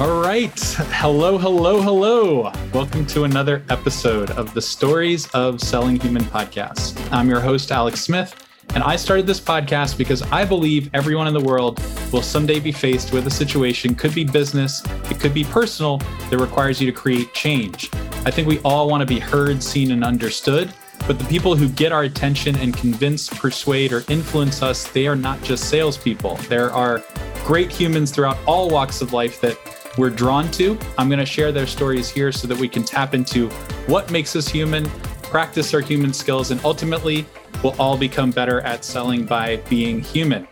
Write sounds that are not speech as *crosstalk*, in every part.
All right. Hello, hello, hello. Welcome to another episode of the Stories of Selling Human podcast. I'm your host, Alex Smith, and I started this podcast because I believe everyone in the world will someday be faced with a situation, could be business, it could be personal, that requires you to create change. I think we all want to be heard, seen, and understood. But the people who get our attention and convince, persuade, or influence us, they are not just salespeople. There are great humans throughout all walks of life that we're drawn to. I'm going to share their stories here so that we can tap into what makes us human, practice our human skills, and ultimately we'll all become better at selling by being human.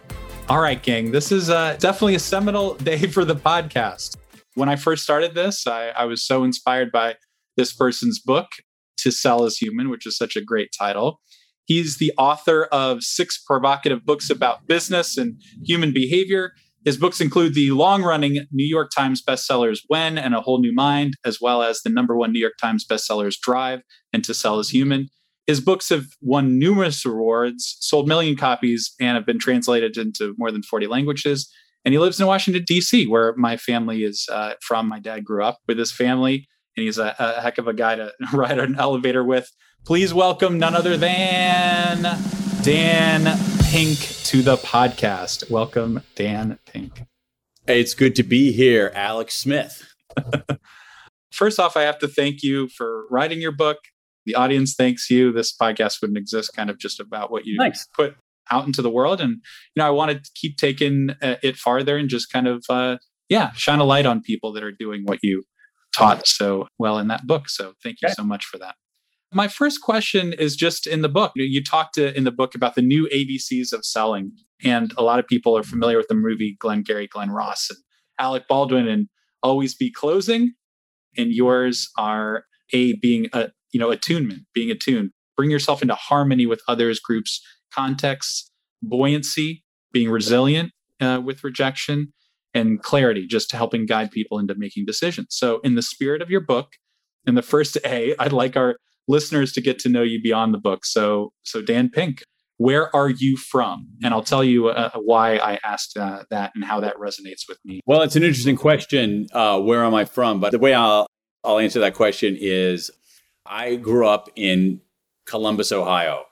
All right, gang, this is uh, definitely a seminal *laughs* day for the podcast. When I first started this, I, I was so inspired by this person's book, To Sell Is Human, which is such a great title. He's the author of six provocative books about business and human behavior his books include the long running New York Times bestsellers When and A Whole New Mind, as well as the number one New York Times bestsellers Drive and To Sell Is Human. His books have won numerous awards, sold million copies, and have been translated into more than 40 languages. And he lives in Washington, D.C., where my family is uh, from. My dad grew up with his family, and he's a, a heck of a guy to *laughs* ride an elevator with. Please welcome none other than Dan Pink to the podcast. Welcome, Dan Pink. Hey, it's good to be here, Alex Smith. *laughs* First off, I have to thank you for writing your book. The audience thanks you. This podcast wouldn't exist kind of just about what you nice. put out into the world. And, you know, I want to keep taking uh, it farther and just kind of, uh, yeah, shine a light on people that are doing what you taught so well in that book. So thank you okay. so much for that. My first question is just in the book. You talked in the book about the new ABCs of selling, and a lot of people are familiar with the movie Glengarry, Glen Ross and Alec Baldwin and Always Be Closing. And yours are A, being a, you know, attunement, being attuned, bring yourself into harmony with others, groups, contexts, buoyancy, being resilient uh, with rejection, and clarity, just to helping guide people into making decisions. So, in the spirit of your book, in the first A, I'd like our listeners to get to know you beyond the book. So, so Dan Pink, where are you from? And I'll tell you uh, why I asked uh, that and how that resonates with me. Well, it's an interesting question. Uh, where am I from? But the way I'll I'll answer that question is, I grew up in Columbus, Ohio,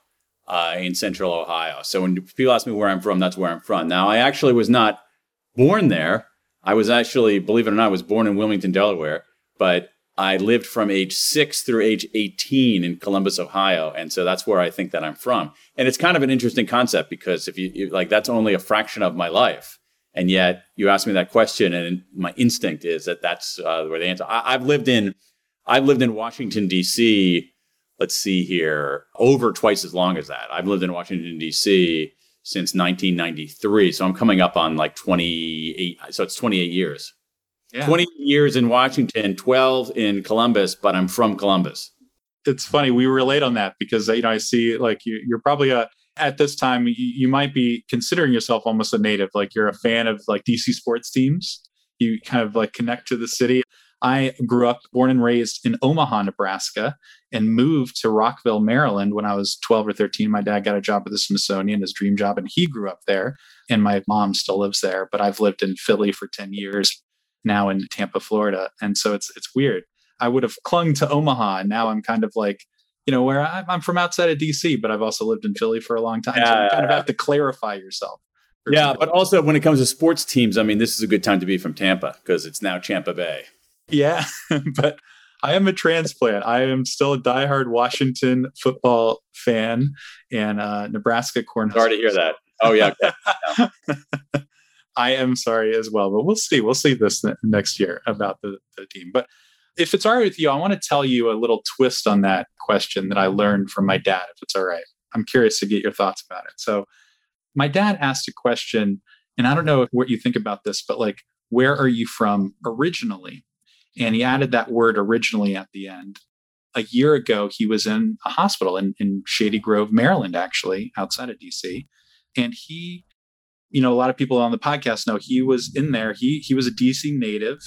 uh, in Central Ohio. So when people ask me where I'm from, that's where I'm from. Now, I actually was not born there. I was actually, believe it or not, I was born in Wilmington, Delaware, but I lived from age six through age 18 in Columbus, Ohio. And so that's where I think that I'm from. And it's kind of an interesting concept because if you, you like, that's only a fraction of my life. And yet you ask me that question, and my instinct is that that's uh, where the answer. I, I've lived in, I've lived in Washington, D.C. Let's see here, over twice as long as that. I've lived in Washington, D.C. since 1993. So I'm coming up on like 28. So it's 28 years. Yeah. 20 years in Washington, 12 in Columbus, but I'm from Columbus. It's funny. We relate on that because, you know, I see like you, you're probably a, at this time, you, you might be considering yourself almost a native. Like you're a fan of like DC sports teams. You kind of like connect to the city. I grew up, born and raised in Omaha, Nebraska, and moved to Rockville, Maryland when I was 12 or 13. My dad got a job at the Smithsonian, his dream job, and he grew up there. And my mom still lives there, but I've lived in Philly for 10 years now in Tampa, Florida. And so it's it's weird. I would have clung to Omaha, and now I'm kind of like, you know, where I'm from outside of DC, but I've also lived in Philly for a long time. Yeah, so you kind of have to clarify yourself. Yeah, but also when it comes to sports teams, I mean, this is a good time to be from Tampa because it's now Tampa Bay. Yeah, *laughs* but I am a transplant. I am still a diehard Washington football fan and uh, Nebraska Cornhuskers. Sorry to hear that. Oh yeah. *laughs* I am sorry as well, but we'll see. We'll see this next year about the, the team. But if it's all right with you, I want to tell you a little twist on that question that I learned from my dad, if it's all right. I'm curious to get your thoughts about it. So, my dad asked a question, and I don't know what you think about this, but like, where are you from originally? And he added that word originally at the end. A year ago, he was in a hospital in, in Shady Grove, Maryland, actually, outside of DC. And he you know, a lot of people on the podcast know he was in there. He he was a DC native,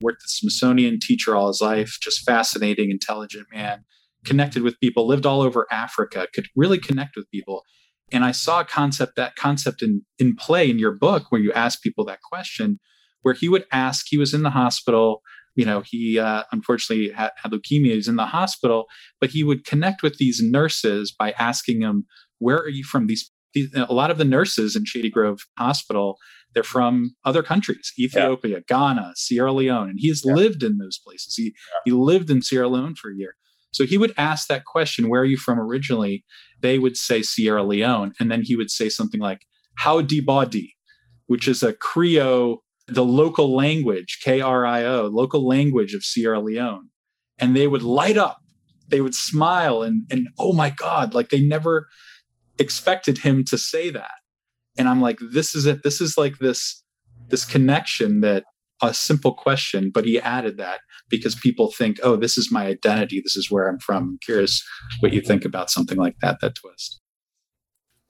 worked at Smithsonian, teacher all his life, just fascinating, intelligent man, connected with people, lived all over Africa, could really connect with people. And I saw a concept, that concept in in play in your book where you ask people that question, where he would ask, he was in the hospital. You know, he uh, unfortunately had, had leukemia. He's in the hospital, but he would connect with these nurses by asking them, "Where are you from?" These, these a lot of the nurses in Shady Grove Hospital, they're from other countries: Ethiopia, yeah. Ghana, Sierra Leone, and he's yeah. lived in those places. He yeah. he lived in Sierra Leone for a year. So he would ask that question, Where are you from originally? They would say Sierra Leone. And then he would say something like, How di body, which is a Creole, the local language, K R I O, local language of Sierra Leone. And they would light up, they would smile, and, and oh my God, like they never expected him to say that. And I'm like, this is it. This is like this, this connection that a simple question, but he added that because people think, oh, this is my identity. This is where I'm from. I'm curious what you think about something like that, that twist.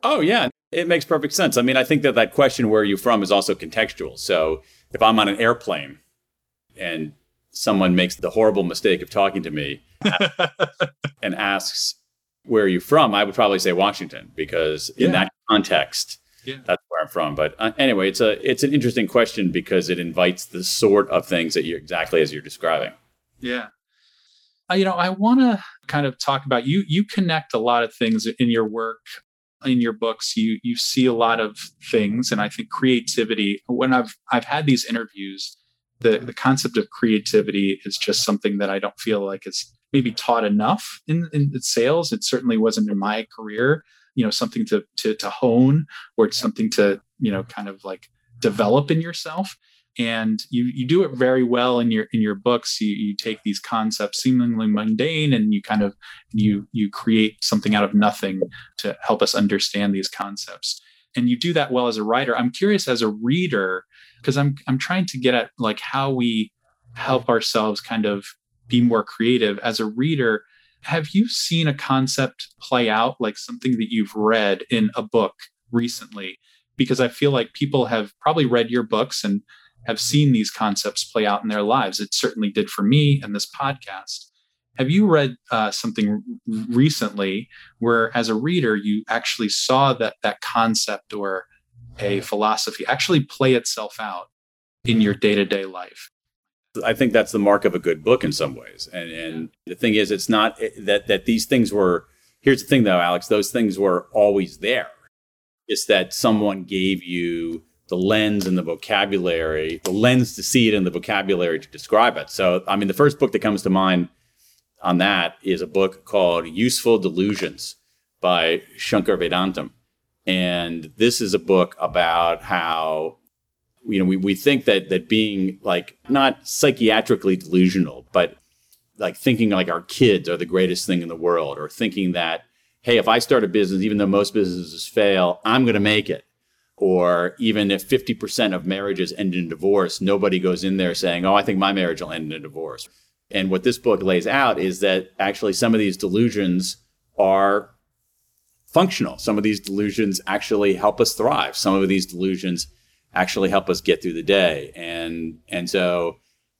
Oh, yeah. It makes perfect sense. I mean, I think that that question, where are you from, is also contextual. So if I'm on an airplane and someone makes the horrible mistake of talking to me *laughs* and asks, where are you from? I would probably say Washington because in yeah. that context, yeah. that's where I'm from. But uh, anyway, it's a it's an interesting question because it invites the sort of things that you exactly as you're describing. Yeah. Uh, you know, I want to kind of talk about you. You connect a lot of things in your work, in your books. You you see a lot of things, and I think creativity. When I've I've had these interviews, the the concept of creativity is just something that I don't feel like is maybe taught enough in, in sales. It certainly wasn't in my career you know something to to to hone or it's something to you know kind of like develop in yourself. And you you do it very well in your in your books. You, you take these concepts seemingly mundane and you kind of you you create something out of nothing to help us understand these concepts. And you do that well as a writer. I'm curious as a reader because i'm i'm trying to get at like how we help ourselves kind of be more creative as a reader have you seen a concept play out like something that you've read in a book recently? Because I feel like people have probably read your books and have seen these concepts play out in their lives. It certainly did for me and this podcast. Have you read uh, something recently where, as a reader, you actually saw that that concept or a philosophy actually play itself out in your day to day life? I think that's the mark of a good book in some ways. And and the thing is, it's not eh, that that these things were. Here's the thing, though, Alex. Those things were always there. It's that someone gave you the lens and the vocabulary, the lens to see it and the vocabulary to describe it. So, I mean, the first book that comes to mind on that is a book called Useful Delusions by Shankar Vedantam. And this is a book about how you know, we, we think that that being like not psychiatrically delusional, but like thinking like our kids are the greatest thing in the world, or thinking that, hey, if I start a business, even though most businesses fail, I'm going to make it. Or even if 50% of marriages end in divorce, nobody goes in there saying, oh, I think my marriage will end in divorce. And what this book lays out is that actually some of these delusions are functional. Some of these delusions actually help us thrive. Some of these delusions actually help us get through the day. And and so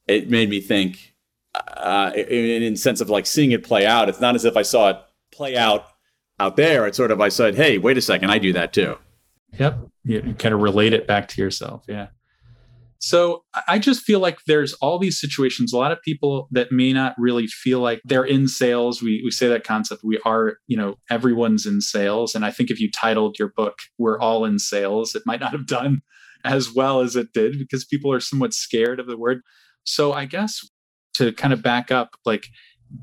it made me think, uh, in, in sense of like seeing it play out. It's not as if I saw it play out out there. It's sort of I said, hey, wait a second, I do that too. Yep, you kind of relate it back to yourself. Yeah. So I just feel like there's all these situations. A lot of people that may not really feel like they're in sales. We we say that concept. We are, you know, everyone's in sales. And I think if you titled your book "We're All in Sales," it might not have done as well as it did because people are somewhat scared of the word. So I guess to kind of back up, like,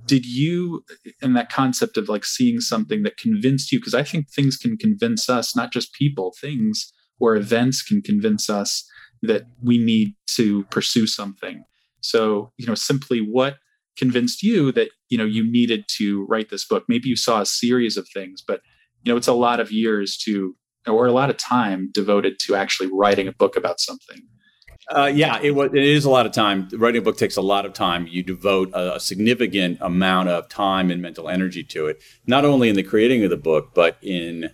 did you, in that concept of like seeing something that convinced you? Because I think things can convince us, not just people, things or events can convince us that we need to pursue something. So, you know, simply what convinced you that, you know, you needed to write this book? Maybe you saw a series of things, but, you know, it's a lot of years to or a lot of time devoted to actually writing a book about something. Uh, yeah, it, it is a lot of time. Writing a book takes a lot of time. You devote a, a, significant amount of time and mental energy to it, not only in the creating of the book, but in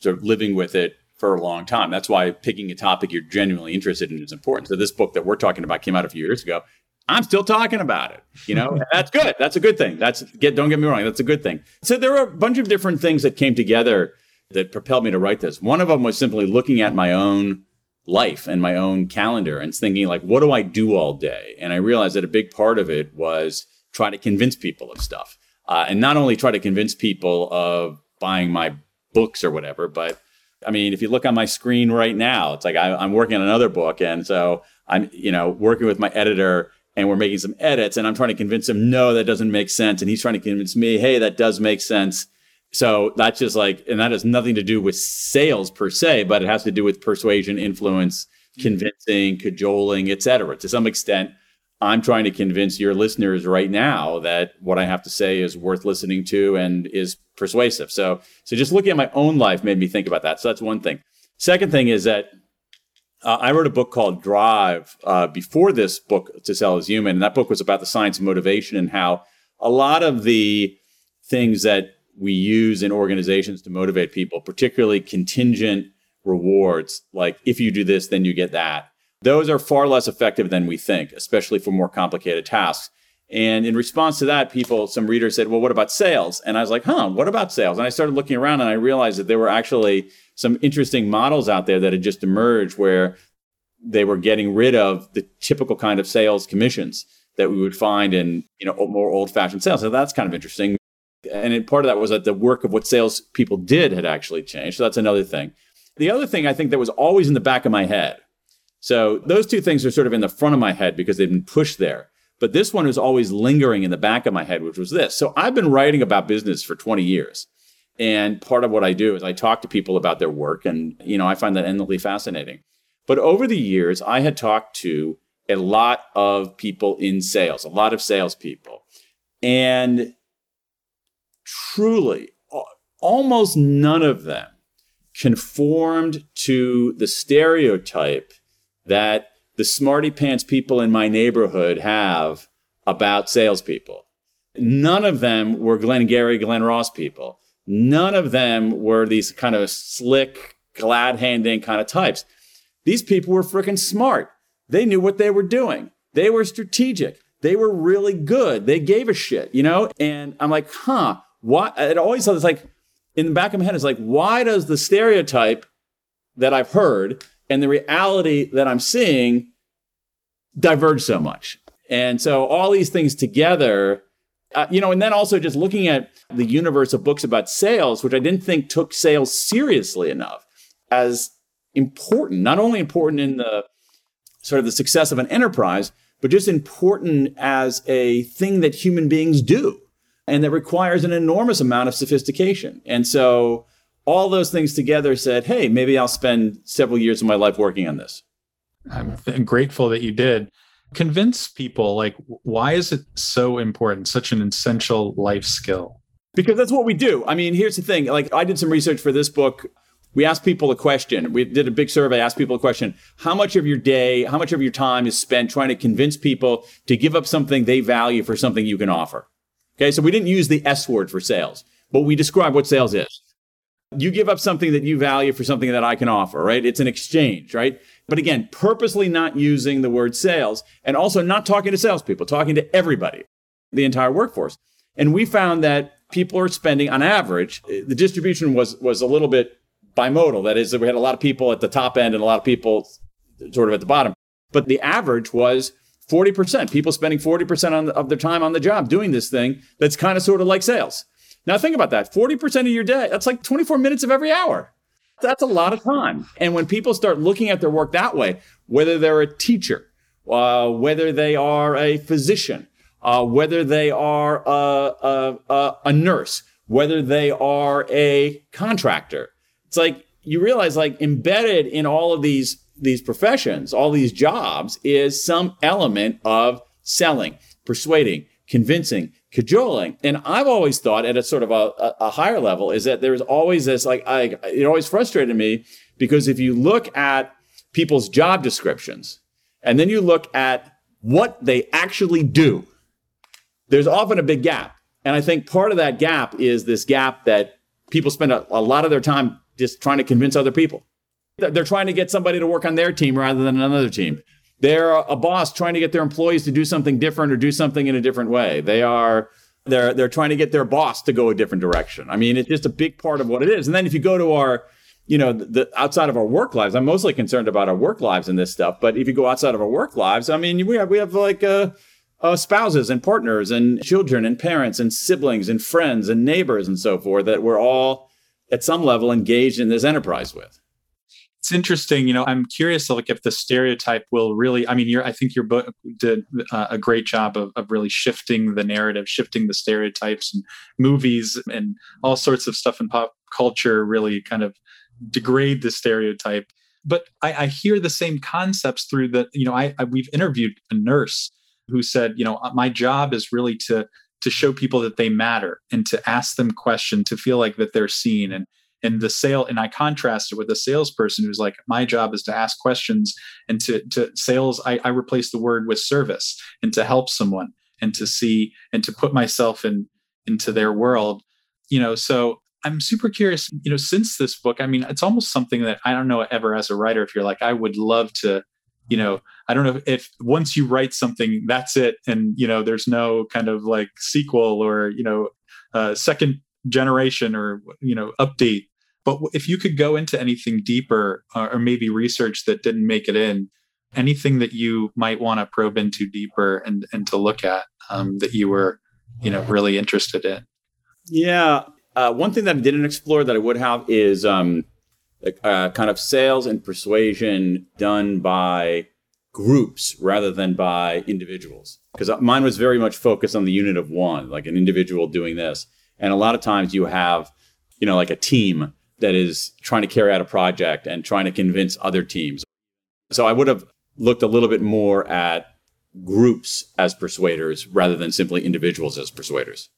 sort of living with it for a long time. That's why picking a topic you're genuinely interested in is important. So this book that we're talking about came out a few years ago. I'm still talking about it. You know, *laughs* that's good. That's a good thing. That's get. Don't get me wrong. That's a good thing. So there are a bunch of different things that came together that propelled me to write this. One of them was simply looking at my own life and my own calendar and thinking like, what do I do all day? And I realized that a big part of it was trying to convince people of stuff. Uh, and not only try to convince people of buying my books or whatever, but I mean, if you look on my screen right now, it's like I, am working on another book. And so I'm, you know, working with my editor and we're making some edits and I'm trying to convince him, no, that doesn't make sense. And he's trying to convince me, hey, that does make sense. So that's just like, and that has nothing to do with sales per se, but it has to do with persuasion, influence, convincing, cajoling, etc. To some extent, I'm trying to convince your listeners right now that what I have to say is worth listening to and is persuasive. So, so just looking at my own life made me think about that. So that's one thing. Second thing is that uh, I wrote a book called Drive uh, before this book, To Sell is Human. And that book was about the science of motivation and how a lot of the things that we use in organizations to motivate people, particularly contingent rewards, like if you do this, then you get that. Those are far less effective than we think, especially for more complicated tasks. And in response to that, people, some readers said, Well, what about sales? And I was like, Huh, what about sales? And I started looking around and I realized that there were actually some interesting models out there that had just emerged where they were getting rid of the typical kind of sales commissions that we would find in you know more old fashioned sales. So that's kind of interesting and part of that was that the work of what sales people did had actually changed. So that's another thing. The other thing I think that was always in the back of my head. So those two things are sort of in the front of my head because they've been pushed there. But this one was always lingering in the back of my head, which was this. So I've been writing about business for 20 years. And part of what I do is I talk to people about their work and you know, I find that endlessly fascinating. But over the years, I had talked to a lot of people in sales, a lot of salespeople. And truly, almost none of them conformed to the stereotype that the smarty pants people in my neighborhood have about salespeople. None of them were Glengarry, Glen Ross people. None of them were these kind of slick, glad handing kind of types. These people were freaking smart. They knew what they were doing. They were strategic. They were really good. They gave a shit, you know? And I'm like, huh, why it always it's like in the back of my head is like why does the stereotype that I've heard and the reality that I'm seeing diverge so much? And so all these things together, uh, you know, and then also just looking at the universe of books about sales, which I didn't think took sales seriously enough as important, not only important in the sort of the success of an enterprise, but just important as a thing that human beings do and that requires an enormous amount of sophistication. And so all those things together said, hey, maybe I'll spend several years of my life working on this. I'm grateful that you did. Convince people, like, why is it so important, such an essential life skill? Because that's what we do. I mean, here's the thing like, I did some research for this book. We asked people a question. We did a big survey, asked people a question How much of your day, how much of your time is spent trying to convince people to give up something they value for something you can offer? Okay, so we didn't use the S word for sales, but we describe what sales is. You give up something that you value for something that I can offer, right? It's an exchange, right? But again, purposely not using the word sales and also not talking to salespeople, talking to everybody, the entire workforce. And we found that people are spending on average, eh, the distribution was, was a little bit bimodal. That is, that we had a lot of people at the top end and a lot of people sort of at the bottom. But the average was 40%, people spending 40% on of their time on the job doing this thing that's kind of sort of like sales. Now, think about that 40% of your day, that's like 24 minutes of every hour. That's a lot of time. And when people start looking at their work that way, whether they're a teacher, uh, whether they are a physician, uh, whether they are a, a, a nurse, whether they are a contractor, it's like you realize, like, embedded in all of these these professions, all these jobs, is some element of selling, persuading, convincing, cajoling. And I've always thought at a sort of a, a higher level is that there's always this like I it always frustrated me because if you look at people's job descriptions and then you look at what they actually do, there's often a big gap. And I think part of that gap is this gap that people spend a, a lot of their time just trying to convince other people. They're trying to get somebody to work on their team rather than another team. They're a boss trying to get their employees to do something different or do something in a different way. They are they're they're trying to get their boss to go a different direction. I mean, it's just a big part of what it is. And then if you go to our you know, the outside of our work lives, I'm mostly concerned about our work lives and this stuff. But if you go outside of our work lives, I mean, we have we have like uh, uh, spouses and partners and children and parents and siblings and friends and neighbors and so forth that we're all at some level engaged in this enterprise with it's interesting. You know, I'm curious, like, if the stereotype will really. I mean, you're. I think your book did uh, a great job of, of really shifting the narrative, shifting the stereotypes, and movies and all sorts of stuff in pop culture really kind of degrade the stereotype. But I, I hear the same concepts through the. You know, I, I we've interviewed a nurse who said, you know, my job is really to to show people that they matter and to ask them questions, to feel like that they're seen and and the sale and i contrast it with a salesperson who's like my job is to ask questions and to to sales I, I replace the word with service and to help someone and to see and to put myself in into their world. You know so i'm super curious you know since this book i mean it's almost something that i don't know ever as a writer if you're like i would love to you know i don't know if once you write something that's it and you know there's no kind of like sequel or you know uh, second generation or you know update but if you could go into anything deeper uh, or maybe research that didn't make it in anything that you might want to probe into deeper and and to look at um, that you were you know really interested in? Yeah uh, one thing that i didn't explore that i would have is um, uh, kind of sales and persuasion done by groups rather than by individuals. Because mine was very much focused on the unit of one like an individual doing this. And a lot of times you have, you know, like a team that is trying to carry out a project and trying to convince other teams. So I would have looked a little bit more at groups as persuaders rather than simply individuals as persuaders.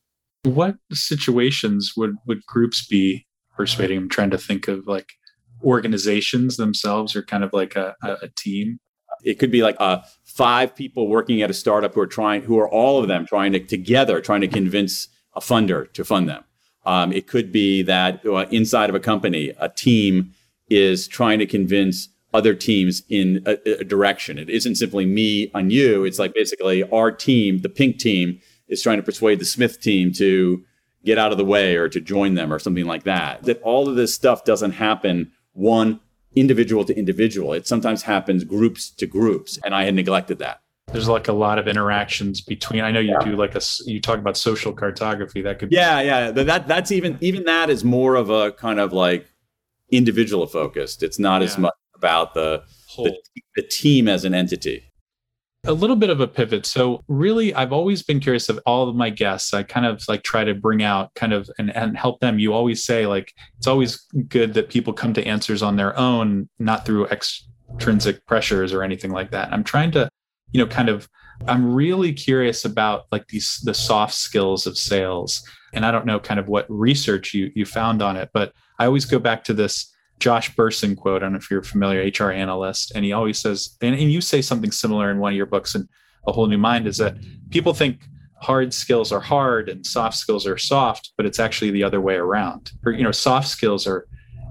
What situations would, would groups be persuading? I'm trying to think of like organizations themselves or kind of like a, a, a team. It could be like uh, five people working at a startup who are trying, who are all of them trying to together, trying to convince a funder to fund them. Um, it could be that uh, inside of a company, a team is trying to convince other teams in a, a, direction. It isn't simply me on you. It's like basically our team, the pink team, is trying to persuade the Smith team to get out of the way or to join them or something like that. That all of this stuff doesn't happen one individual to individual. It sometimes happens groups to groups. And I had neglected that there's like a lot of interactions between i know you yeah. do like a you talk about social cartography that could yeah yeah that that's even even that is more of a kind of like individual focused. It's not yeah. as much about the, the, the team as an entity. A little bit of a pivot. So really i've always been curious of all of my guests. I kind of like try to bring out kind of and, and help them. You always say like it's always good that people come to answers on their own not through extrinsic pressures or anything like that. I'm trying to you know kind of i'm really curious about like these the soft skills of sales. And i don't know kind of what research you you found on it but i always go back to this josh bersin quote. I don't know if you're familiar hr analyst and he always says and, and you say something similar in one of your books and a whole new mind is that people think hard skills are hard and soft skills are soft but it's actually the other way around. Or you know soft skills are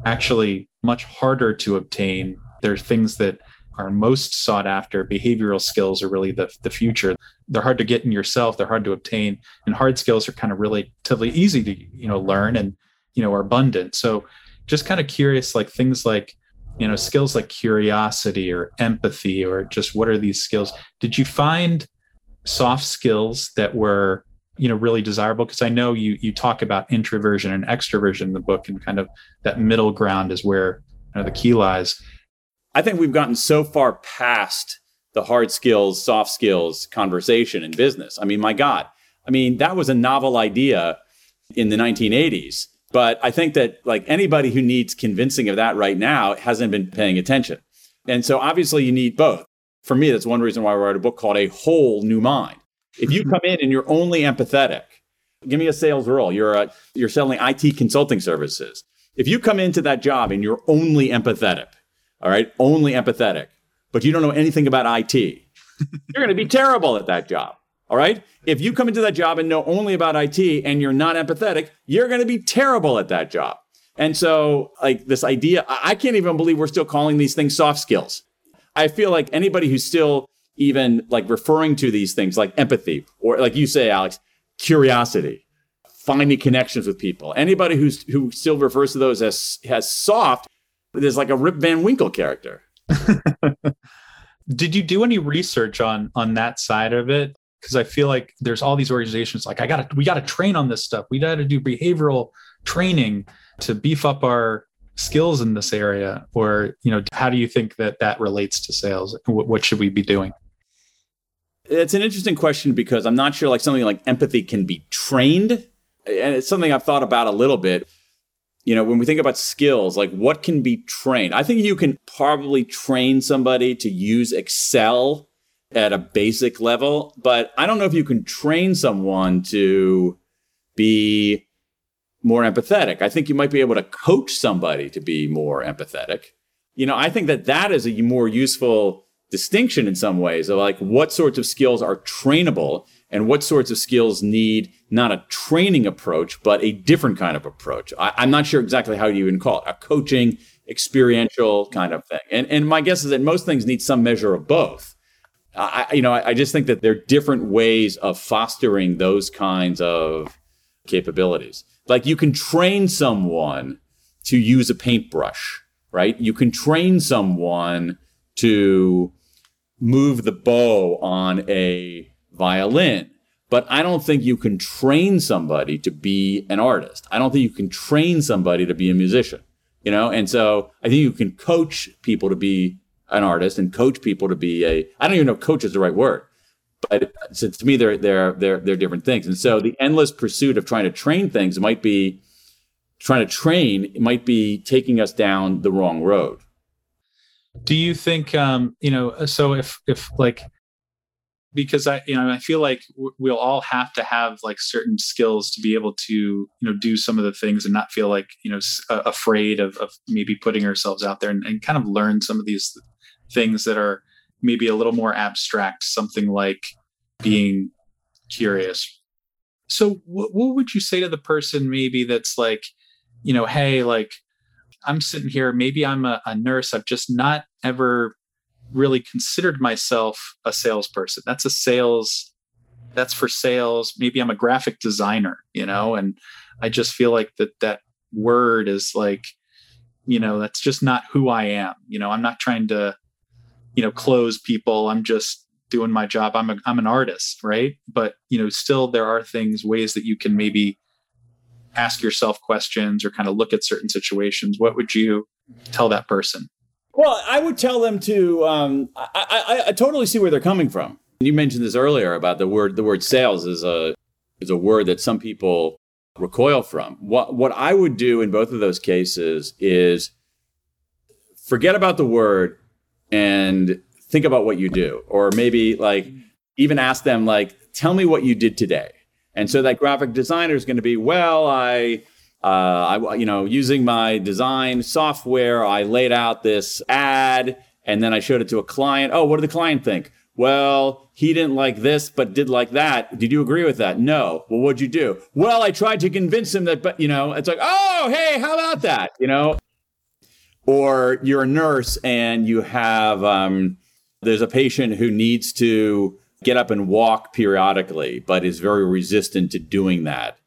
actually much harder to obtain. There are things that are most sought after behavioral skills are really the, the future. They're hard to get in yourself they're hard to obtain and hard skills are kind of relatively easy to you know learn and you know are abundant. So just kind of curious like things like you know skills like curiosity or empathy or just what are these skills? Did you find soft skills that were you know really desirable? Because i know you you talk about introversion and extroversion in the book and kind of that middle ground is where you know, the key lies I think we've gotten so far past the hard skills, soft skills conversation in business. I mean, my God. I mean, that was a novel idea in the 1980s. But I think that like anybody who needs convincing of that right now hasn't been paying attention. And so obviously you need both. For me, that's one reason why I wrote a book called A Whole New Mind. If you mm-hmm. come in and you're only empathetic, give me a sales role. You're a, you're selling IT consulting services. If you come into that job and you're only empathetic, all right, only empathetic, but you don't know anything about IT, *laughs* you're going to be terrible at that job. All right. If you come into that job and know only about IT and you're not empathetic, you're going to be terrible at that job. And so, like this idea, I can't even believe we're still calling these things soft skills. I feel like anybody who's still even like referring to these things like empathy or like you say, Alex, curiosity, finding connections with people, anybody who's who still refers to those as as soft there's like a Rip Van Winkle character. *laughs* Did you do any research on on that side of it? Because I feel like there's all these organizations like I got to we got to train on this stuff. We got to do behavioral training to beef up our skills in this area. Or you know, how do you think that that relates to sales? What, what should we be doing? It's an interesting question because I'm not sure like something like empathy can be trained. And it's something I've thought about a little bit you know, when we think about skills, like what can be trained? I think you can probably train somebody to use Excel at a basic level, but I don't know if you can train someone to be more empathetic. I think you might be able to coach somebody to be more empathetic. You know, I think that that is a more useful distinction in some ways of like what sorts of skills are trainable and what sorts of skills need not a training approach, but a different kind of approach. I, am not sure exactly how you even call it a coaching, experiential kind of thing. And, and my guess is that most things need some measure of both. I, you know, I, I just think that there are different ways of fostering those kinds of capabilities. Like you can train someone to use a paintbrush, right? You can train someone to move the bow on a violin. But I don't think you can train somebody to be an artist. I don't think you can train somebody to be a musician, you know? And so I think you can coach people to be an artist and coach people to be a, I don't even know coach is the right word, but to me, they're, they're, they're, they're different things. And so the endless pursuit of trying to train things might be trying to train, might be taking us down the wrong road. Do you think, um, you know, so if, if like, because I, you know, I feel like we'll all have to have like certain skills to be able to, you know, do some of the things and not feel like, you know, afraid of, of maybe putting ourselves out there and, and kind of learn some of these things that are maybe a little more abstract, something like being curious. So, what, what would you say to the person maybe that's like, you know, hey, like I'm sitting here, maybe I'm a, a nurse, I've just not ever really considered myself a salesperson. That's a sales, that's for sales. Maybe I'm a graphic designer, you know, and I just feel like that that word is like, you know, that's just not who I am. You know, I'm not trying to, you know, close people. I'm just doing my job. I'm a, I'm an artist, right? But you know, still there are things, ways that you can maybe ask yourself questions or kind of look at certain situations. What would you tell that person? Well, I would tell them to. Um, I, I, I totally see where they're coming from. You mentioned this earlier about the word. The word sales is a is a word that some people recoil from. What what I would do in both of those cases is forget about the word and think about what you do, or maybe like even ask them like, tell me what you did today. And so that graphic designer is going to be, well, I uh, I, you know, using my design software, I laid out this ad and then I showed it to a client. Oh, what did the client think? Well, he didn't like this, but did like that. Did you agree with that? No. Well, what'd you do? Well, I tried to convince him that, but you know, it's like, oh, hey, how about that? You know, or you're a nurse and you have, um, there's a patient who needs to get up and walk periodically, but is very resistant to doing that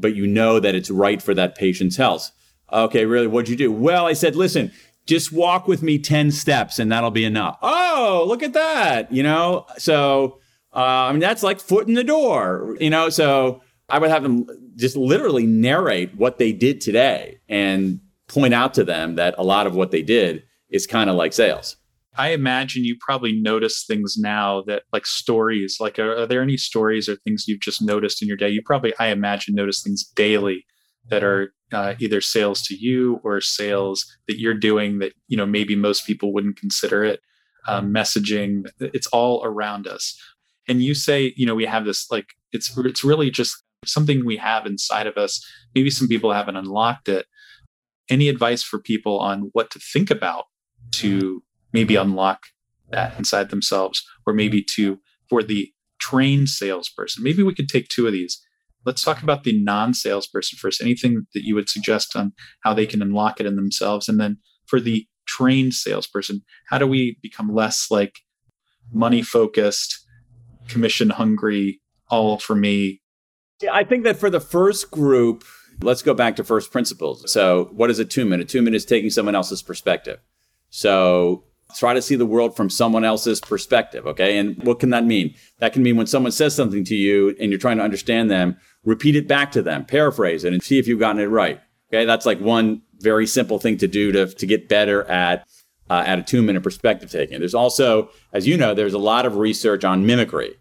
but you know that it's right for that patient's health. Okay, really, what'd you do? Well, I said, listen, just walk with me 10 steps and that'll be enough. Oh, look at that. You know, so uh, I mean, that's like foot in the door, you know, so I would have them just literally narrate what they did today and point out to them that a lot of what they did is kind of like sales. I imagine you probably notice things now that like stories, like are, are, there any stories or things you've just noticed in your day? You probably, I imagine, notice things daily that are uh, either sales to you or sales that you're doing that, you know, maybe most people wouldn't consider it. Um, messaging, it's all around us. And you say, you know, we have this like, it's, it's really just something we have inside of us. Maybe some people haven't unlocked it. Any advice for people on what to think about to maybe unlock that inside themselves, or maybe to for the trained salesperson. Maybe we could take two of these. Let's talk about the non salesperson first. Anything that you would suggest on how they can unlock it in themselves? And then for the trained salesperson, how do we become less like money focused, commission hungry, all for me? Yeah, I think that for the first group, Let's go back to first principles. So, what is attunement? Attunement is taking someone else's perspective. So, try to see the world from someone else's perspective. Okay. And what can that mean? That can mean when someone says something to you and you're trying to understand them, repeat it back to them, paraphrase it, and see if you've gotten it right. Okay. That's like one very simple thing to do to, to get better at uh, and perspective taking. There's also, as you know, there's a lot of research on mimicry.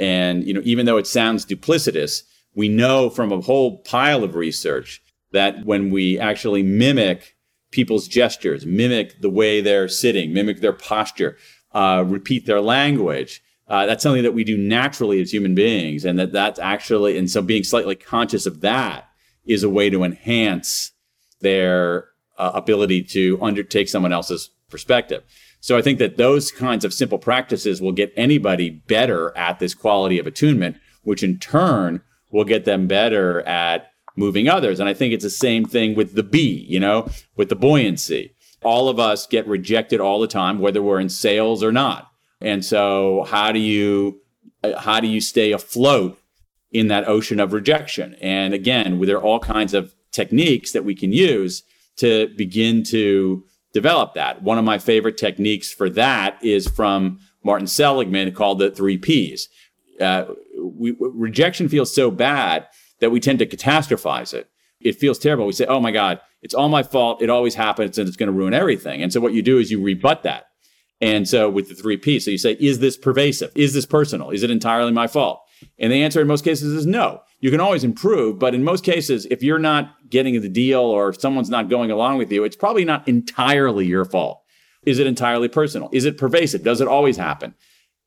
And, you know, even though it sounds duplicitous, we know from a whole pile of research that when we actually mimic people's gestures, mimic the way they're sitting, mimic their posture, uh, repeat their language, uh, that's something that we do naturally as human beings. And that that's actually, and so being slightly conscious of that is a way to enhance their uh, ability to undertake someone else's perspective. So I think that those kinds of simple practices will get anybody better at this quality of attunement, which in turn will get them better at moving others. And I think it's the same thing with the B, you know, with the buoyancy. All of us get rejected all the time, whether we're in sales or not. And so how do you how do you stay afloat in that ocean of rejection? And again, there are all kinds of techniques that we can use to begin to develop that. One of my favorite techniques for that is from Martin Seligman called the three Ps. Uh, we, rejection feels so bad that we tend to catastrophize it. It feels terrible. We say, oh my God, it's all my fault. It always happens and it's going to ruin everything. And so what you do is you rebut that. And so with the three Ps, so you say, is this pervasive? Is this personal? Is it entirely my fault? And the answer in most cases is no. You can always improve, but in most cases, if you're not getting the deal or if someone's not going along with you, it's probably not entirely your fault. Is it entirely personal? Is it pervasive? Does it always happen?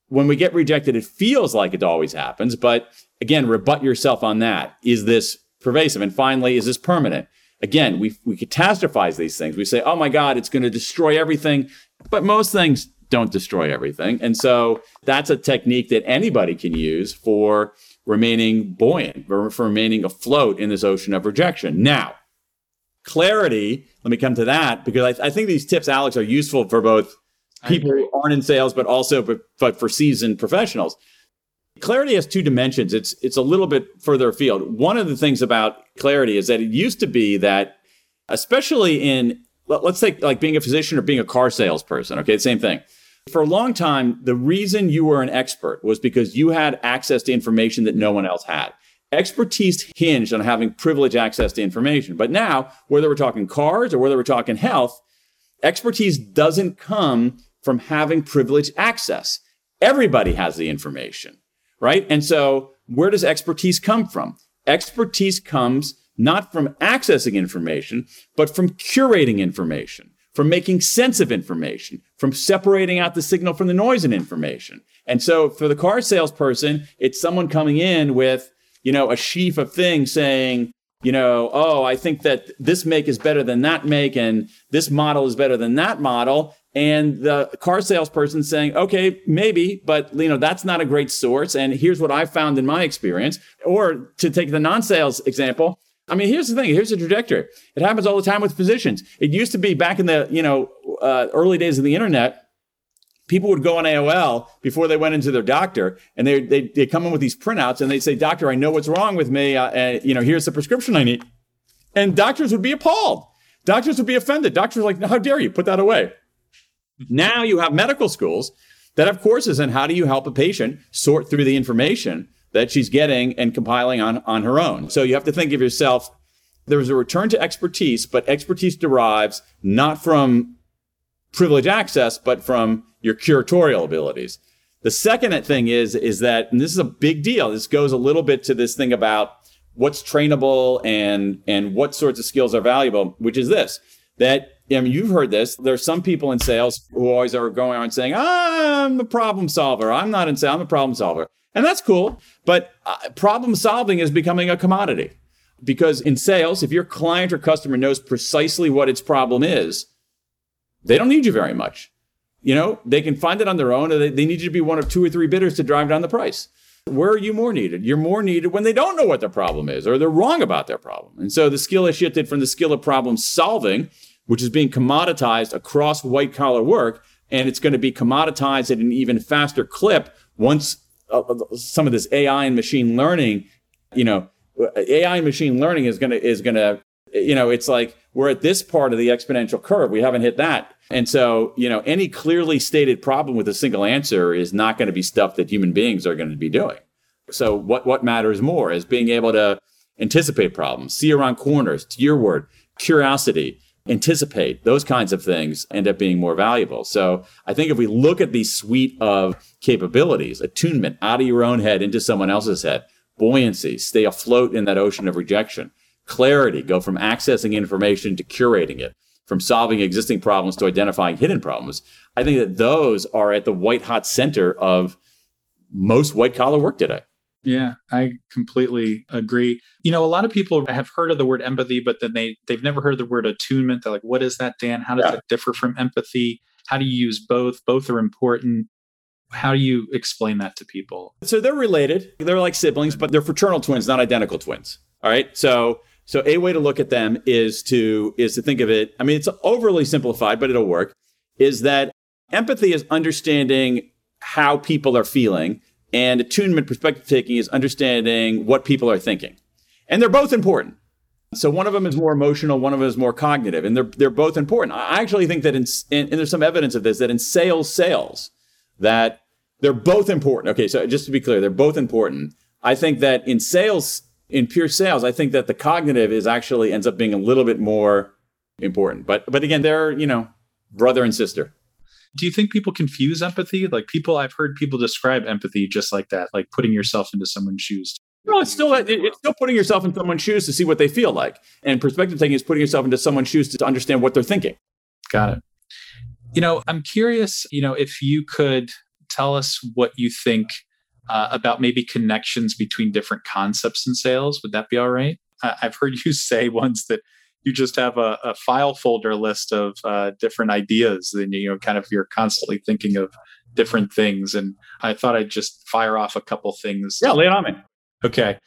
When we get rejected, it feels like it always happens, but again, rebut yourself on that. Is this pervasive? And finally, is this permanent? Again, we, we catastrophize these things. We say, oh my God, it's going to destroy everything. But most things don't destroy everything. And so that's a technique that anybody can use for remaining buoyant, for remaining afloat in this ocean of rejection. Now, clarity, let me come to that because I, I think these tips, Alex, are useful for both people who aren't in sales, but also but, but for seasoned professionals. Clarity has two dimensions. It's it's a little bit further afield. One of the things about clarity is that it used to be that, especially in let's take like being a physician or being a car salesperson. Okay, same thing. For a long time, the reason you were an expert was because you had access to information that no one else had. Expertise hinged on having privileged access to information. But now, whether we're talking cars or whether we're talking health, expertise doesn't come from having privileged access. Everybody has the information, right? And so, where does expertise come from? Expertise comes not from accessing information, but from curating information from making sense of information, from separating out the signal from the noise in information. And so for the car salesperson, it's someone coming in with, you know, a sheaf of things saying, you know, oh, I think that this make is better than that make, and this model is better than that model. And the car salesperson saying, okay, maybe, but you know, that's not a great source. And here's what I found in my experience. Or to take the non-sales example, I mean, here's the thing. Here's the trajectory. It happens all the time with physicians. It used to be back in the you know uh, early days of the internet. People would go on AOL before they went into their doctor, and they they they come in with these printouts, and they say, "Doctor, I know what's wrong with me. Uh, and, you know, here's the prescription I need." And doctors would be appalled. Doctors would be offended. Doctors like, "How dare you put that away?" now you have medical schools that have courses on how do you help a patient sort through the information that she's getting and compiling on, on her own. So you have to think of yourself there's a return to expertise, but expertise derives not from privileged access, but from your curatorial abilities. The second thing is, is that, and this is a big deal, this goes a little bit to this thing about what's trainable and, and what sorts of skills are valuable, which is this, that I mean, you've heard this. There's some people in sales who always are going on saying, I'm the problem solver. I'm not in sales, I'm a problem solver. And that's cool. But uh, problem solving is becoming a commodity because in sales, if your client or customer knows precisely what its problem is, they don't need you very much. You know, they can find it on their own, they, they need you to be one of two or three bidders to drive down the price. Where are you more needed? You're more needed when they don't know what their problem is or they're wrong about their problem. And so the skill has shifted from the skill of problem solving, which is being commoditized across white collar work, and it's going to be commoditized at an even faster clip once uh, some of this AI and machine learning, you know, AI and machine learning is going to is going to you know it's like we're at this part of the exponential curve we haven't hit that and so you know any clearly stated problem with a single answer is not going to be stuff that human beings are going to be doing. So what what matters more is being able to anticipate problems see around corners to your word curiosity anticipate those kinds of things end up being more valuable. So i think if we look at the suite of capabilities attunement out of your own head into someone else's head buoyancy stay afloat in that ocean of rejection clarity go from accessing information to curating it from solving existing problems to identifying hidden problems i think that those are at the white hot center of most white collar work today yeah, I completely agree. You know, a lot of people have heard of the word empathy, but then they they've never heard the word attunement. They're like, "What is that, Dan? How does yeah. that differ from empathy? How do you use both? Both are important." How do you explain that to people? So they're related. They're like siblings, but they're fraternal twins, not identical twins. All right. So so a way to look at them is to is to think of it. I mean, it's overly simplified, but it'll work. Is that empathy is understanding how people are feeling and attunement perspective taking is understanding what people are thinking. And they're both important. So one of them is more emotional, one of them is more cognitive, and they're they're both important. I actually think that in, and there's some evidence of this that in sales sales that they're both important. Okay, so just to be clear, they're both important. I think that in sales, in pure sales, I think that the cognitive is actually ends up being a little bit more important. But but again, they're you know brother and sister do you think people confuse empathy? Like people, I've heard people describe empathy just like that, like putting yourself into someone's shoes. No, it's still it's still putting yourself in someone's shoes to see what they feel like, and perspective taking is putting yourself into someone's shoes to understand what they're thinking. Got it. You know, I'm curious. You know, if you could tell us what you think uh, about maybe connections between different concepts in sales, would that be all right? I've heard you *laughs* say once that you just have a, a file folder list of uh, different ideas and you know kind of you're constantly thinking of different things. And i thought i'd just fire off a couple things. Yeah lay it on me. Okay.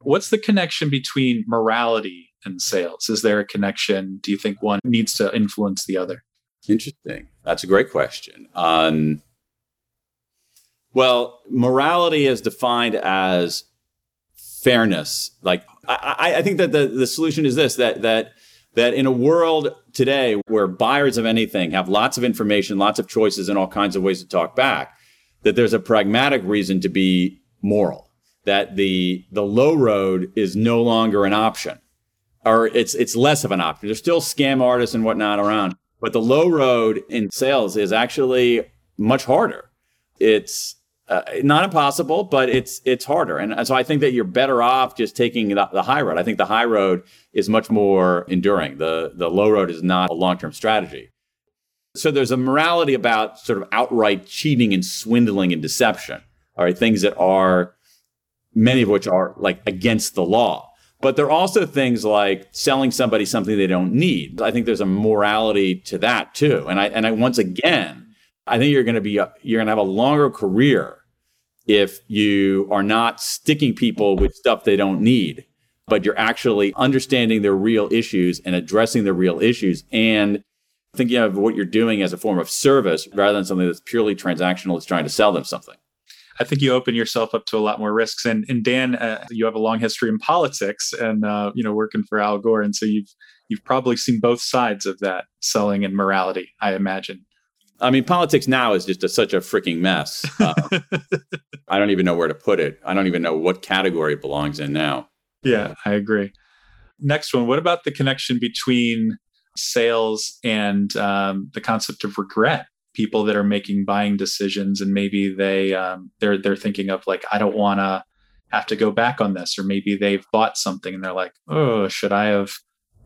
What's the connection between morality and sales? Is there a connection? Do you think one needs to influence the other? Interesting. That's a great question. Um, well morality is defined as fairness like I, I think that the, the solution is this that that that in a world today where buyers of anything have lots of information, lots of choices, and all kinds of ways to talk back, that there's a pragmatic reason to be moral. That the the low road is no longer an option, or it's it's less of an option. There's still scam artists and whatnot around, but the low road in sales is actually much harder. It's uh, not impossible, but it's it's harder. And so I think that you're better off just taking the, the, high road. I think the high road is much more enduring. The the low road is not a long term strategy. So there's a morality about sort of outright cheating and swindling and deception. All right, things that are many of which are like against the law. But there are also things like selling somebody something they don't need. I think there's a morality to that too. And I and I once again I think you're going to be you're going to have a longer career if you are not sticking people with stuff they don't need, but you're actually understanding their real issues and addressing their real issues and thinking of what you're doing as a form of service rather than something that's purely transactional that's trying to sell them something. I think you open yourself up to a lot more risks. And, and Dan, uh, you have a long history in politics and uh, you know working for Al Gore, and so you've you've probably seen both sides of that selling and morality. I imagine. I mean, politics now is just a, such a freaking mess. Uh, *laughs* I don't even know where to put it. I don't even know what category it belongs in now. Yeah, I agree. Next one. What about the connection between sales and um, the concept of regret? People that are making buying decisions and maybe they um, they're they're thinking of like I don't want to have to go back on this, or maybe they've bought something and they're like, oh, should I have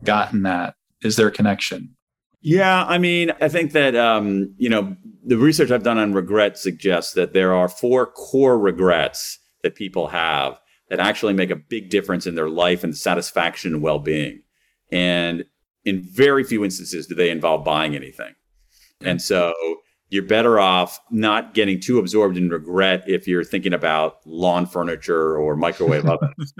gotten that? Is there a connection? Yeah, I mean, I think that um, you know the research I've done on regret suggests that there are four core regrets that people have that actually make a big difference in their life and satisfaction and well-being. And in very few instances do they involve buying anything. And so you're better off not getting too absorbed in regret if you're thinking about lawn furniture or microwave *laughs* ovens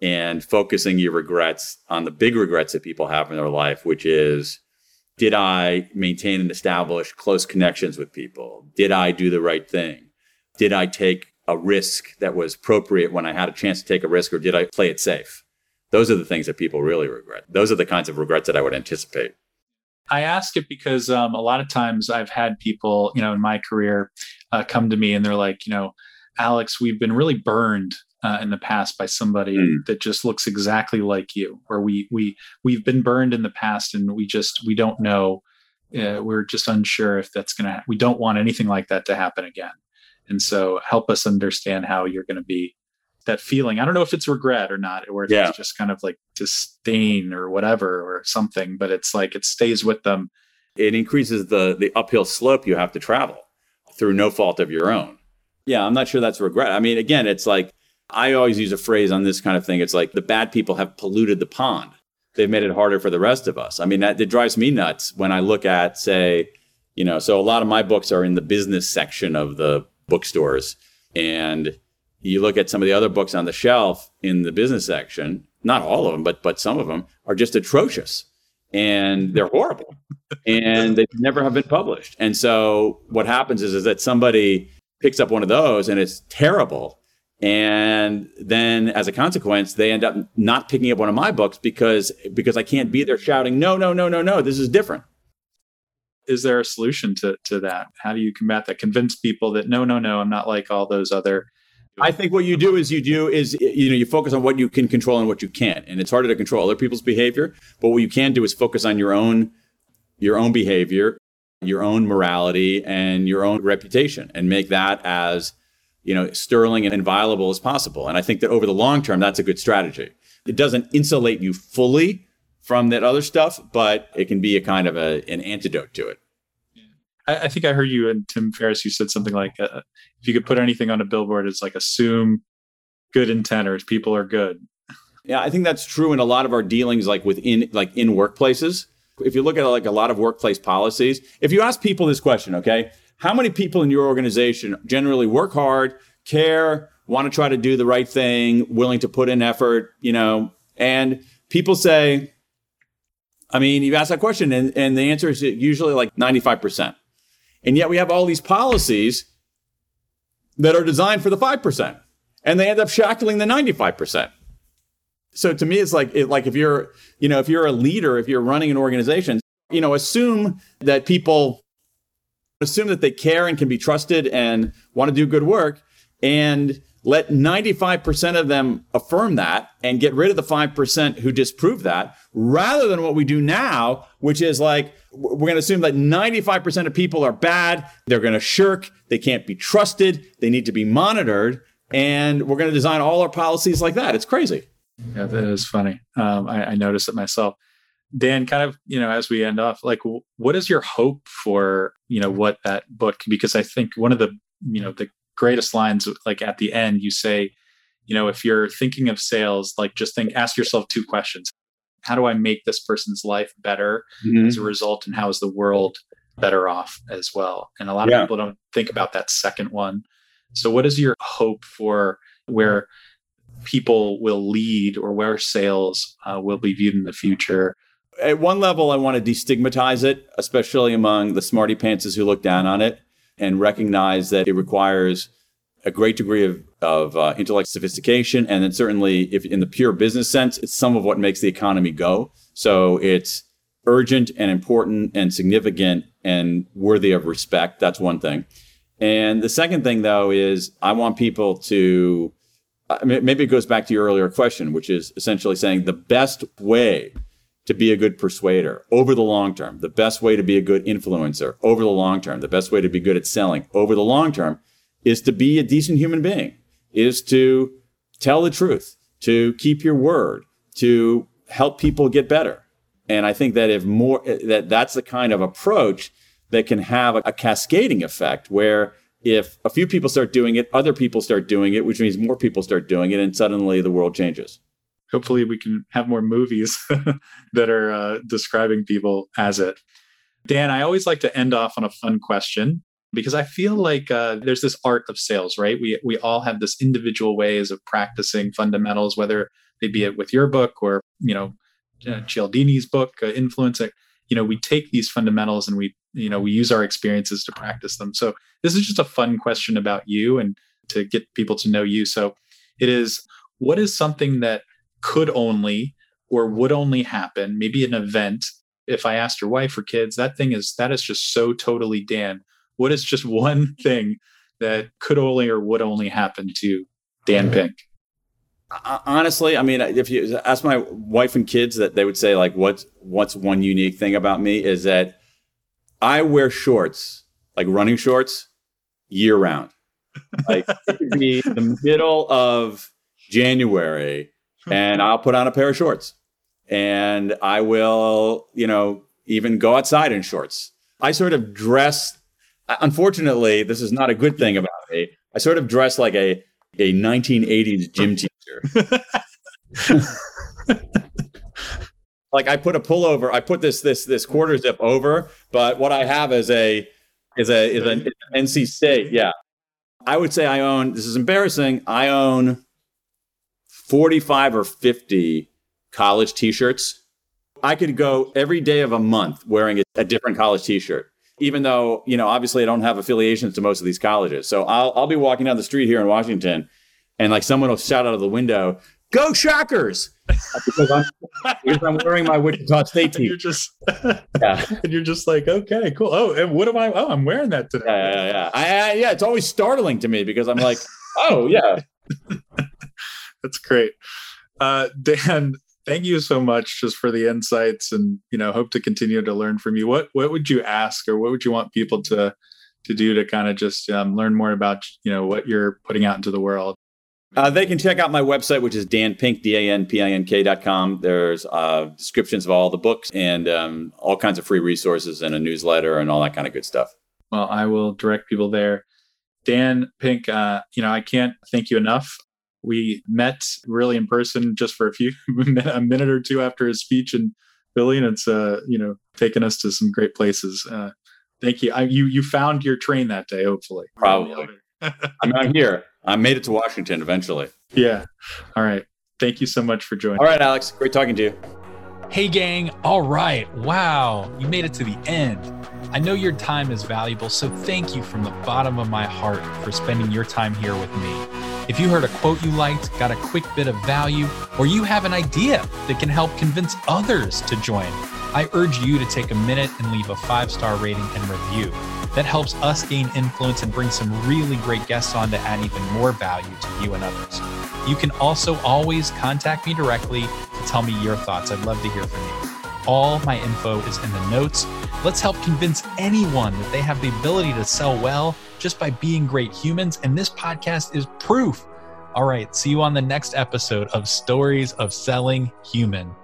and focusing your regrets on the big regrets that people have in their life, which is did I maintain and establish close connections with people? Did I do the right thing? Did I take a risk that was appropriate when I had a chance to take a risk, or did I play it safe? Those are the things that people really regret. Those are the kinds of regrets that I would anticipate. I ask it because um, a lot of times I've had people, you know, in my career uh, come to me and they're like, you know, Alex, we've been really burned uh, in the past by somebody mm. that just looks exactly like you, or we we we've been burned in the past and we just we don't know, uh, we're just unsure if that's gonna. Ha- we don't want anything like that to happen again, and so help us understand how you're going to be that feeling. I don't know if it's regret or not, or yeah. it's just kind of like disdain or whatever or something, but it's like it stays with them. It increases the the uphill slope you have to travel through no fault of your own. Yeah, I'm not sure that's regret. I mean, again, it's like I always use a phrase on this kind of thing. It's like the bad people have polluted the pond. They've made it harder for the rest of us. I mean, that it drives me nuts when I look at, say, you know, so a lot of my books are in the business section of the bookstores. And you look at some of the other books on the shelf in the business section, not all of them, but but some of them are just atrocious and they're horrible and they never have been published. And so what happens is, is that somebody picks up one of those and it's terrible. And then as a consequence, they end up not picking up one of my books because because I can't be there shouting, no, no, no, no, no, this is different. Is there a solution to, to that? How do you combat that? Convince people that no, no, no, I'm not like all those other I think what you do is you do is you know you focus on what you can control and what you can't, and it's harder to control other people's behavior. But what you can do is focus on your own your own behavior, your own morality, and your own reputation, and make that as you know sterling and inviolable as possible. And I think that over the long term, that's a good strategy. It doesn't insulate you fully from that other stuff, but it can be a kind of a, an antidote to it. I, I, think I heard you and Tim Ferriss. You said something like, uh, "If you could put anything on a billboard, it's like assume good intent or people are good." Yeah, I think that's true in a lot of our dealings, like within like in workplaces. If you look at like a lot of workplace policies, if you ask people this question, okay, how many people in your organization generally work hard, care, want to try to do the right thing, willing to put in effort, you know, and people say, I mean, you ask that question, and, and the answer is usually like 95%. And yet we have all these policies that are designed for the 5%. And they end up shackling the 95%. So to me, it's like, it, like if you're, you know, if you're a leader, if you're running an organization, you know, assume that people assume that they care and can be trusted and want to do good work and let 95% of them affirm that and get rid of the 5% who disprove that rather than what we do now, which is like, we're going to assume that 95% of people are bad. They're going to shirk. They can't be trusted. They need to be monitored. And we're going to design all our policies like that. It's crazy. Yeah, that is funny. Um, I, I noticed it myself. Dan, kind of, you know, as we end off, like, what is your hope for, you know, what that book? Because I think one of the, you know, the greatest lines like at the end you say you know if you're thinking of sales like just think ask yourself two questions how do i make this person's life better mm-hmm. as a result and how is the world better off as well and a lot yeah. of people don't think about that second one so what is your hope for where people will lead or where sales uh, will be viewed in the future at one level i want to destigmatize it especially among the smarty pantses who look down on it and recognize that it requires a great degree of, of uh, intellect sophistication. And then certainly, if in the pure business sense, it's some of what makes the economy go. So it's urgent and important and significant and worthy of respect. That's one thing. And the second thing, though, is I want people to uh, maybe it goes back to your earlier question, which is essentially saying the best way to be a good persuader over the long term, the best way to be a good influencer over the long term, the best way to be good at selling over the long term is to be a decent human being, is to tell the truth, to keep your word, to help people get better. And I think that if more that that's the kind of approach that can have a, a cascading effect where if a few people start doing it, other people start doing it, which means more people start doing it, and suddenly the world changes hopefully we can have more movies *laughs* that are uh, describing people as it. Dan, I always like to end off on a fun question because I feel like uh, there's this art of sales, right? We we all have this individual ways of practicing fundamentals, whether they be it with your book or you know uh, Cialdini's book, uh, Influence. You know, we take these fundamentals and we you know we use our experiences to practice them. So this is just a fun question about you and to get people to know you. So it is what is something that could only or would only happen, maybe an event. If I asked your wife or kids, that thing is that is just so totally Dan. What is just one thing that could only or would only happen to Dan Pink? Honestly, I mean, if you ask my wife and kids, that they would say like, "What's what's one unique thing about me is that I wear shorts, like running shorts, year round. Like it could be the middle of January, Hmm. and I'll put on a pair of shorts, and I will, you know, even go outside in shorts. I sort of dress. Uh, unfortunately, this is not a good thing about me. I sort of dress like a a 1980s gym teacher. *laughs* like I put a pullover, I put this this this quarter zip over, but what I have is a is a is an NC State. Yeah, I would say I own. This is embarrassing. I own 45 or 50 college T-shirts. I could go every day of a month wearing a different college T-shirt even though you know obviously I don't have affiliations to most of these colleges. So I'll I'll be walking down the street here in Washington, and like someone will shout out of the window, "Go Shockers!" *laughs* because, I'm, because I'm wearing my Wichita *laughs* State team. you're just *laughs* yeah, and you're just like, okay, cool. Oh, and what am I? Oh, I'm wearing that today. Yeah, yeah, yeah. I, I, yeah, it's always startling to me because I'm like, oh yeah, that's great. Uh, *laughs* Dan, thank you so much just for the insights and you know hope to continue to learn from you what what would you ask or what would you want people to to do to kind of just um, learn more about you know what you're putting out into the world uh, they can check out my website, which is danpink, D-A-N-P-I-N-K dot com. There's uh, descriptions of all the books and um, all kinds of free resources and a newsletter and all that kind of good stuff. Well, I will direct people there. Dan Pink, uh, you know, I can't thank you enough we met really in person just for a few *laughs* a minute or two after his speech in Philly, and it's uh, you know taken us to some great places. Uh, thank you. I, you you found your train that day, hopefully. Probably. I mean, *laughs* I'm here. I made it to Washington eventually. Yeah. All right. Thank you so much for joining. All right, Alex. Great talking to you. Hey, gang. All right. Wow. You made it to the end. I know your time is valuable, so thank you from the bottom of my heart for spending your time here with me. If you heard a quote you liked, got a quick bit of value, or you have an idea that can help convince others to join, I urge you to take a minute and leave a five star rating and review. That helps us gain influence and bring some really great guests on to add even more value to you and others. You can also always contact me directly to tell me your thoughts. I'd love to hear from you. All my info is in the notes. Let's help convince anyone that they have the ability to sell well just by being great humans. And this podcast is proof. All right, see you on the next episode of Stories of Selling Human.